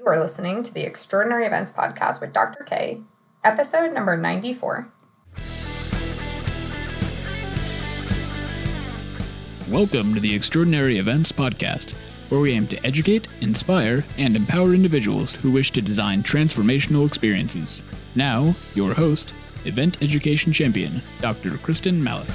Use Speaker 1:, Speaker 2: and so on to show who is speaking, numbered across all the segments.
Speaker 1: You are listening to the Extraordinary Events Podcast with Dr. K, episode number 94.
Speaker 2: Welcome to the Extraordinary Events Podcast, where we aim to educate, inspire, and empower individuals who wish to design transformational experiences. Now, your host, Event Education Champion, Dr. Kristen Malik.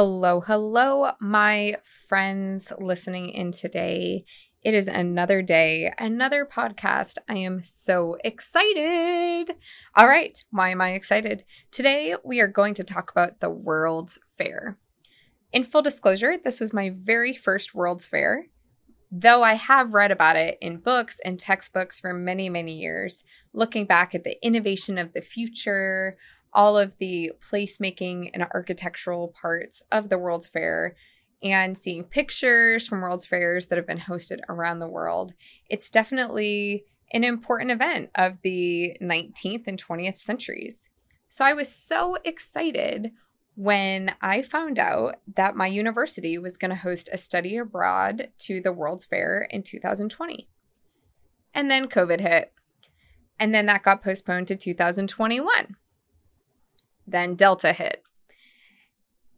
Speaker 1: Hello, hello, my friends listening in today. It is another day, another podcast. I am so excited. All right, why am I excited? Today, we are going to talk about the World's Fair. In full disclosure, this was my very first World's Fair, though I have read about it in books and textbooks for many, many years, looking back at the innovation of the future, all of the placemaking and architectural parts of the World's Fair and seeing pictures from World's Fairs that have been hosted around the world. It's definitely an important event of the 19th and 20th centuries. So I was so excited when I found out that my university was going to host a study abroad to the World's Fair in 2020. And then COVID hit. And then that got postponed to 2021. Then Delta hit.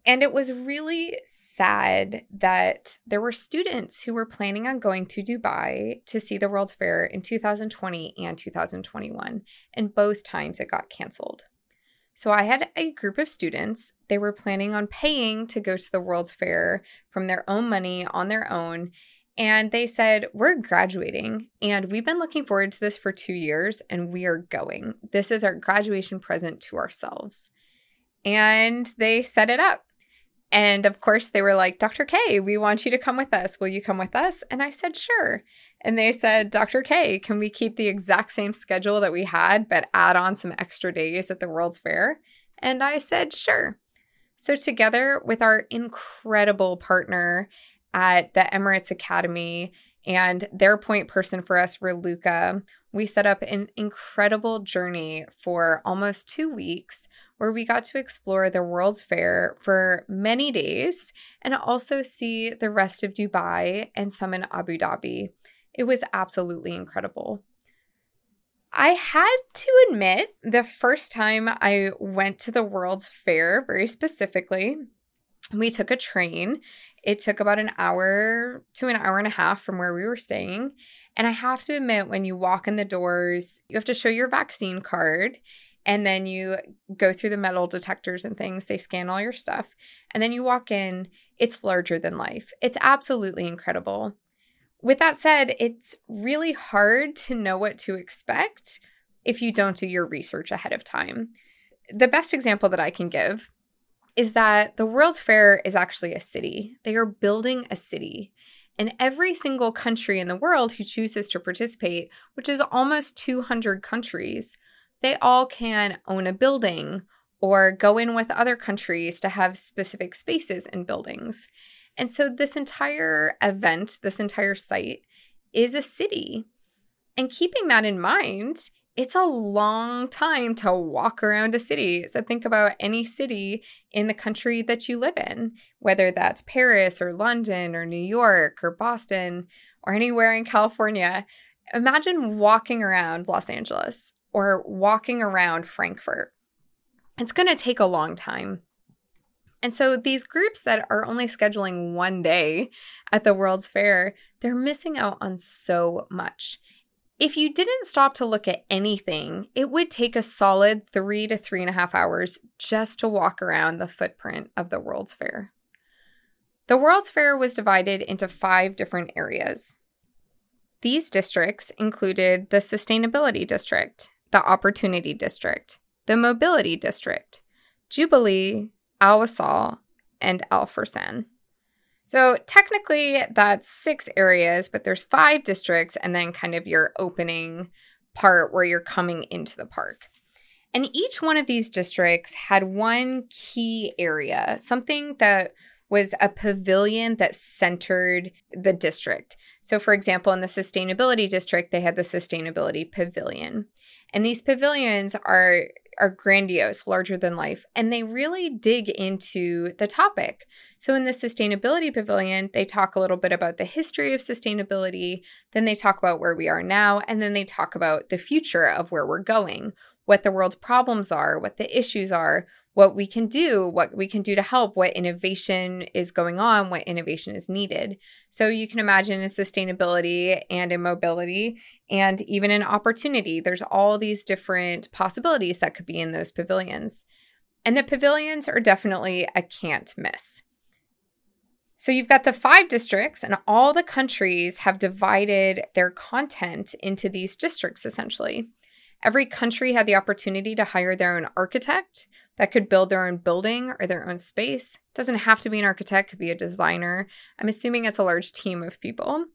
Speaker 1: And it was really sad that there were students who were planning on going to Dubai to see the World's Fair in 2020 and 2021. And both times it got canceled. So I had a group of students. They were planning on paying to go to the World's Fair from their own money on their own. And they said, We're graduating and we've been looking forward to this for two years and we are going. This is our graduation present to ourselves and they set it up. And of course, they were like, Dr. K, we want you to come with us. Will you come with us? And I said, sure. And they said, Dr. K, can we keep the exact same schedule that we had, but add on some extra days at the World's Fair? And I said, sure. So, together with our incredible partner at the Emirates Academy and their point person for us, Raluca, we set up an incredible journey for almost two weeks where we got to explore the World's Fair for many days and also see the rest of Dubai and some in Abu Dhabi. It was absolutely incredible. I had to admit, the first time I went to the World's Fair, very specifically, we took a train. It took about an hour to an hour and a half from where we were staying. And I have to admit, when you walk in the doors, you have to show your vaccine card and then you go through the metal detectors and things they scan all your stuff. And then you walk in it's larger than life. It's absolutely incredible. With that said it's really hard to know what to expect if you don't do your research ahead of time. The best example that i can give is that the world's fair is actually a city. They are building a city. And every single country in the world who chooses to participate, which is almost 200 countries, they all can own a building or go in with other countries to have specific spaces and buildings. And so this entire event, this entire site is a city. And keeping that in mind, it's a long time to walk around a city. So think about any city in the country that you live in, whether that's Paris or London or New York or Boston or anywhere in California. Imagine walking around Los Angeles or walking around Frankfurt. It's going to take a long time. And so these groups that are only scheduling one day at the World's Fair, they're missing out on so much. If you didn't stop to look at anything, it would take a solid three to three and a half hours just to walk around the footprint of the World's Fair. The World's Fair was divided into five different areas. These districts included the Sustainability District, the Opportunity District, the Mobility District, Jubilee, Al Wasl, and Al. So technically that's six areas, but there's five districts and then kind of your opening part where you're coming into the park. And each one of these districts had one key area, something that was a pavilion that centered the district. So, for example, in the sustainability district, they had the sustainability pavilion. And these pavilions are are grandiose, larger than life, and they really dig into the topic. So, in the Sustainability Pavilion, they talk a little bit about the history of sustainability, then they talk about where we are now, and then they talk about the future of where we're going, what the world's problems are, what the issues are, what we can do, what we can do to help, what innovation is going on, what innovation is needed. So you can imagine in sustainability and in mobility and even in opportunity, there's all these different possibilities that could be in those pavilions. And the pavilions are definitely a can't miss. So you've got the five districts, and all the countries have divided their content into these districts essentially. Every country had the opportunity to hire their own architect that could build their own building or their own space. Doesn't have to be an architect, could be a designer. I'm assuming it's a large team of people.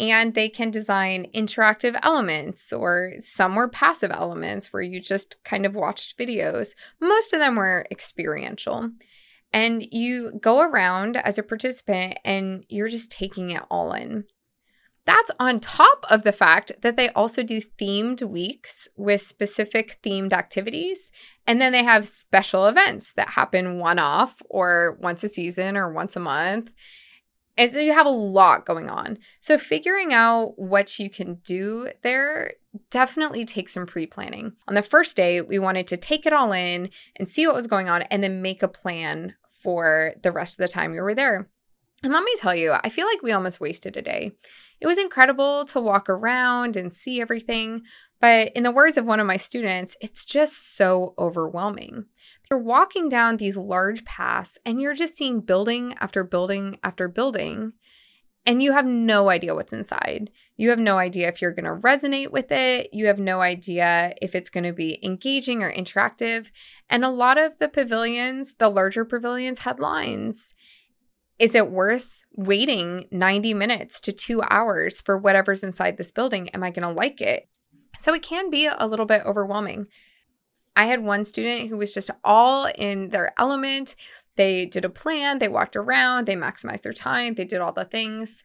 Speaker 1: And they can design interactive elements, or some were passive elements where you just kind of watched videos. Most of them were experiential. And you go around as a participant and you're just taking it all in. That's on top of the fact that they also do themed weeks with specific themed activities. And then they have special events that happen one off or once a season or once a month. And so you have a lot going on. So figuring out what you can do there definitely takes some pre planning. On the first day, we wanted to take it all in and see what was going on and then make a plan for the rest of the time we were there. And let me tell you, I feel like we almost wasted a day. It was incredible to walk around and see everything, but in the words of one of my students, it's just so overwhelming. You're walking down these large paths and you're just seeing building after building after building, and you have no idea what's inside. You have no idea if you're going to resonate with it. You have no idea if it's going to be engaging or interactive. And a lot of the pavilions, the larger pavilions, had lines. Is it worth waiting 90 minutes to two hours for whatever's inside this building? Am I going to like it? So it can be a little bit overwhelming. I had one student who was just all in their element. They did a plan, they walked around, they maximized their time, they did all the things.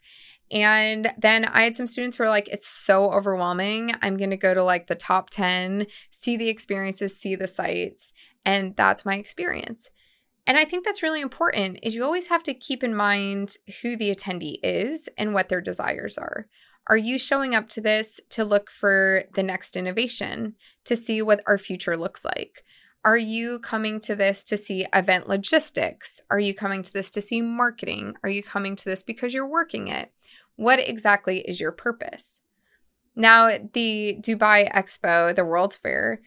Speaker 1: And then I had some students who were like, it's so overwhelming. I'm going to go to like the top 10, see the experiences, see the sites. And that's my experience. And I think that's really important is you always have to keep in mind who the attendee is and what their desires are. Are you showing up to this to look for the next innovation, to see what our future looks like? Are you coming to this to see event logistics? Are you coming to this to see marketing? Are you coming to this because you're working it? What exactly is your purpose? Now, the Dubai Expo, the World's Fair,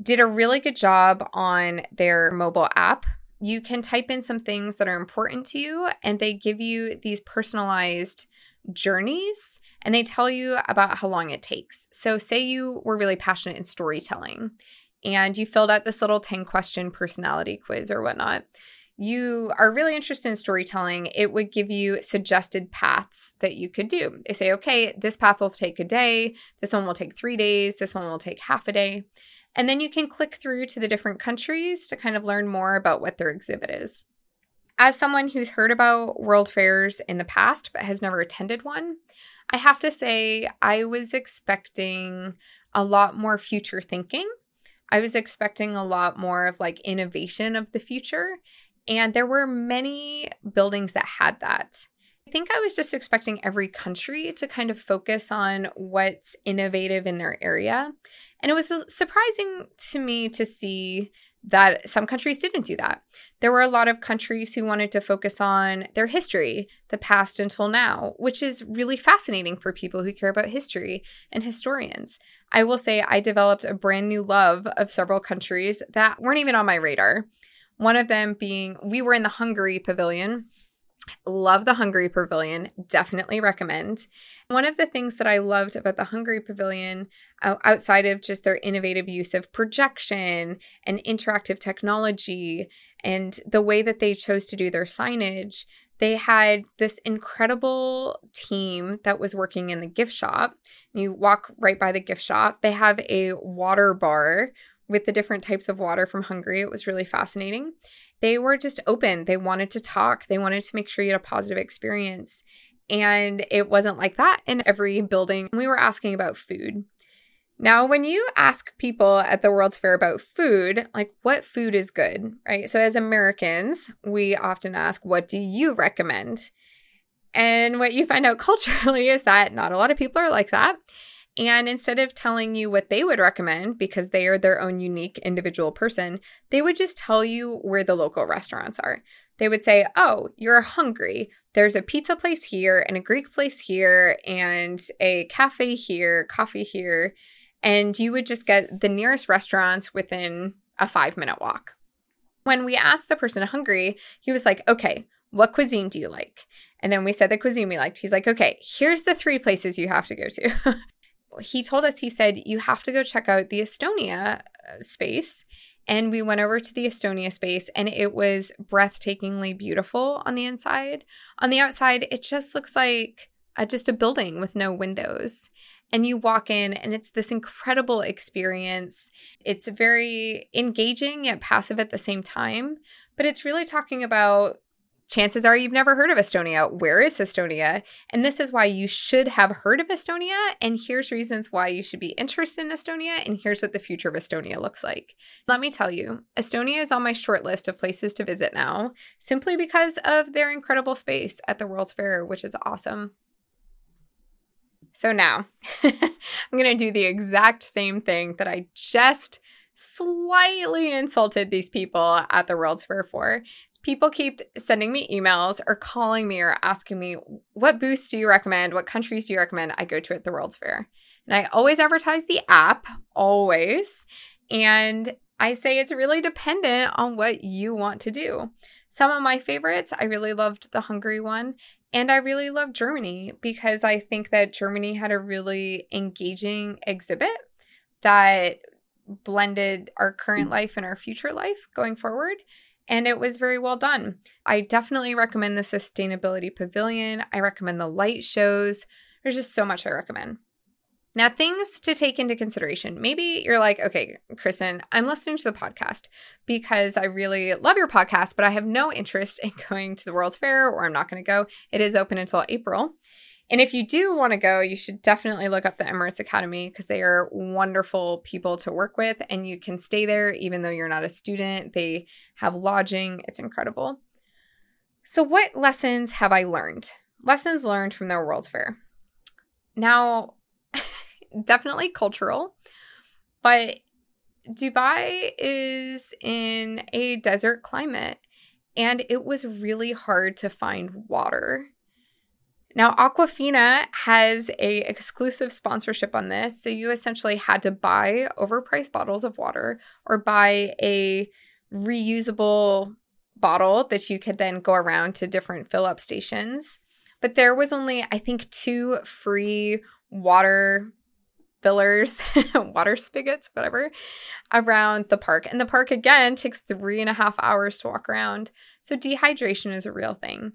Speaker 1: did a really good job on their mobile app you can type in some things that are important to you, and they give you these personalized journeys and they tell you about how long it takes. So, say you were really passionate in storytelling and you filled out this little 10 question personality quiz or whatnot. You are really interested in storytelling, it would give you suggested paths that you could do. They say, okay, this path will take a day, this one will take three days, this one will take half a day. And then you can click through to the different countries to kind of learn more about what their exhibit is. As someone who's heard about world fairs in the past but has never attended one, I have to say I was expecting a lot more future thinking. I was expecting a lot more of like innovation of the future. And there were many buildings that had that. I think I was just expecting every country to kind of focus on what's innovative in their area. And it was surprising to me to see that some countries didn't do that. There were a lot of countries who wanted to focus on their history, the past until now, which is really fascinating for people who care about history and historians. I will say I developed a brand new love of several countries that weren't even on my radar. One of them being we were in the Hungary pavilion Love the Hungary Pavilion. Definitely recommend. One of the things that I loved about the Hungary Pavilion, outside of just their innovative use of projection and interactive technology and the way that they chose to do their signage, they had this incredible team that was working in the gift shop. You walk right by the gift shop, they have a water bar with the different types of water from Hungary. It was really fascinating they were just open. They wanted to talk. They wanted to make sure you had a positive experience. And it wasn't like that in every building. We were asking about food. Now, when you ask people at the World's Fair about food, like what food is good, right? So, as Americans, we often ask, What do you recommend? And what you find out culturally is that not a lot of people are like that. And instead of telling you what they would recommend because they are their own unique individual person, they would just tell you where the local restaurants are. They would say, Oh, you're hungry. There's a pizza place here and a Greek place here and a cafe here, coffee here. And you would just get the nearest restaurants within a five minute walk. When we asked the person Hungary, he was like, Okay, what cuisine do you like? And then we said the cuisine we liked. He's like, okay, here's the three places you have to go to. he told us, he said, you have to go check out the Estonia uh, space. And we went over to the Estonia space and it was breathtakingly beautiful on the inside. On the outside, it just looks like a, just a building with no windows. And you walk in and it's this incredible experience. It's very engaging yet passive at the same time. But it's really talking about chances are you've never heard of Estonia. Where is Estonia? And this is why you should have heard of Estonia. And here's reasons why you should be interested in Estonia. And here's what the future of Estonia looks like. Let me tell you, Estonia is on my short list of places to visit now, simply because of their incredible space at the World's Fair, which is awesome. So now I'm going to do the exact same thing that I just slightly insulted these people at the World's Fair for. People keep sending me emails or calling me or asking me, what booths do you recommend? What countries do you recommend I go to at the World's Fair? And I always advertise the app, always. And I say it's really dependent on what you want to do. Some of my favorites, I really loved the Hungary one. And I really love Germany because I think that Germany had a really engaging exhibit that blended our current mm-hmm. life and our future life going forward. And it was very well done. I definitely recommend the Sustainability Pavilion. I recommend the light shows. There's just so much I recommend. Now, things to take into consideration. Maybe you're like, okay, Kristen, I'm listening to the podcast because I really love your podcast, but I have no interest in going to the World's Fair or I'm not going to go. It is open until April. And if you do want to go, you should definitely look up the Emirates Academy because they are wonderful people to work with and you can stay there even though you're not a student. They have lodging, it's incredible. So, what lessons have I learned? Lessons learned from the World's Fair. Now, definitely cultural, but Dubai is in a desert climate and it was really hard to find water now, Aquafina has a exclusive sponsorship on this, so you essentially had to buy overpriced bottles of water or buy a reusable bottle that you could then go around to different fill up stations. But there was only, I think, two free water fillers, water spigots, whatever, around the park. And the park, again, takes three and a half hours to walk around. So dehydration is a real thing.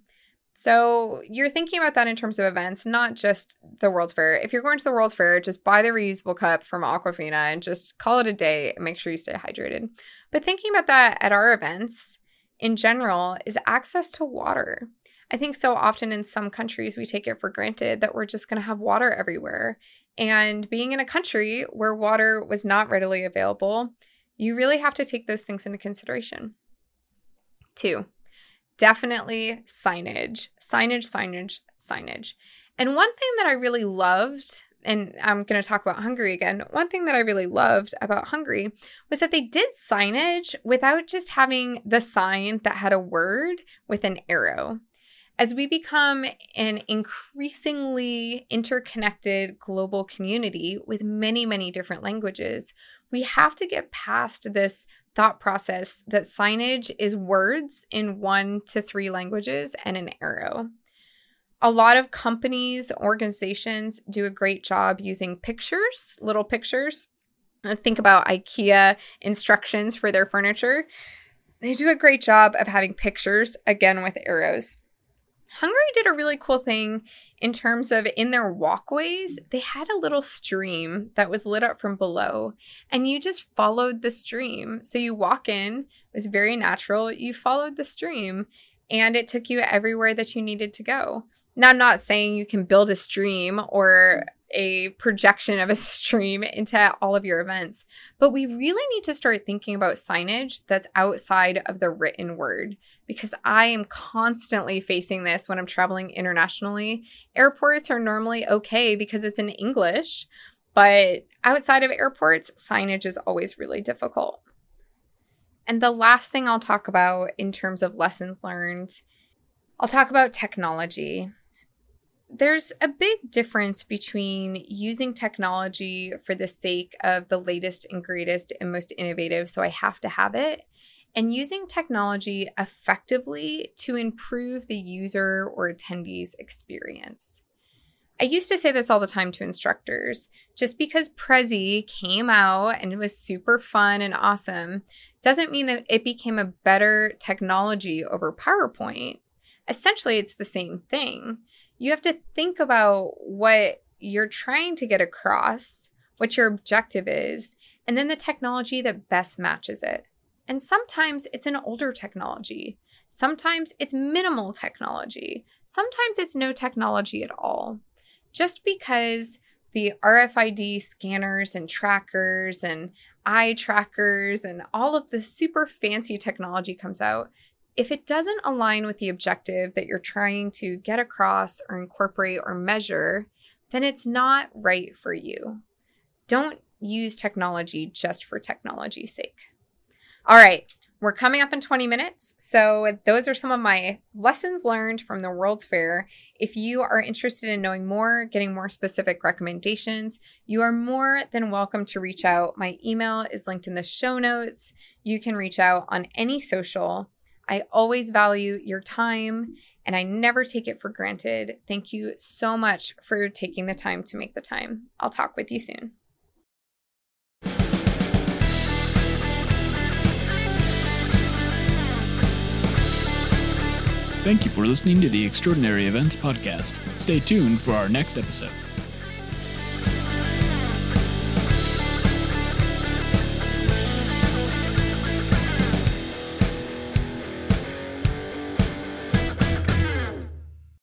Speaker 1: So you're thinking about that in terms of events, not just the World's Fair. If you're going to the World's Fair, just buy the reusable cup from Aquafina and just call it a day and make sure you stay hydrated. But thinking about that at our events in general is access to water. I think so often in some countries we take it for granted that we're just going to have water everywhere. And being in a country where water was not readily available, you really have to take those things into consideration. Two, definitely signage, signage, signage, signage. And one thing that I really loved, and I'm going to talk about Hungary again. One thing that I really loved about Hungary was that they did signage without just having the sign that had a word with an arrow. As we become an increasingly interconnected global community with many, many different languages, we have to get past this thought process that signage is words in one to three languages and an arrow. A lot of companies, organizations do a great job using pictures, little pictures. Uh, think about IKEA instructions for their furniture. They do a great job of having pictures, again with arrows. Hungary did a really cool thing in terms of in their walkways, they had a little stream that was lit up from below, and you just followed the stream. So you walk in, it was very natural. You followed the stream, and it took you everywhere that you needed to go. Now, I'm not saying you can build a stream or a projection of a stream into all of your events. But we really need to start thinking about signage that's outside of the written word because I am constantly facing this when I'm traveling internationally. Airports are normally okay because it's in English, but outside of airports, signage is always really difficult. And the last thing I'll talk about in terms of lessons learned, I'll talk about technology there's a big difference between using technology for the sake of the latest and greatest and most innovative, so I have to have it, and using technology effectively to improve the user or attendee's experience. I used to say this all the time to instructors. Just because Prezi came out and it was super fun and awesome doesn't mean that it became a better technology over PowerPoint. Essentially, it's the same thing you have to think about what you're trying to get across, what your objective is, and then the technology that best matches it. And sometimes it's an older technology. Sometimes it's minimal technology. Sometimes it's no technology at all. Just because the RFID scanners and trackers and eye trackers and all of the super fancy technology comes out if it doesn't align with the objective that you're trying to get across or incorporate or measure, then it's not right for you. Don't use technology just for technology's sake. All right, we're coming up in 20 minutes. So, those are some of my lessons learned from the World's Fair. If you are interested in knowing more, getting more specific recommendations, you are more than welcome to reach out. My email is linked in the show notes. You can reach out on any social. I always value your time and I never take it for granted. Thank you so much for taking the time to make the time. I'll talk with you soon.
Speaker 2: Thank you for listening to the Extraordinary Events Podcast. Stay tuned for our next episode.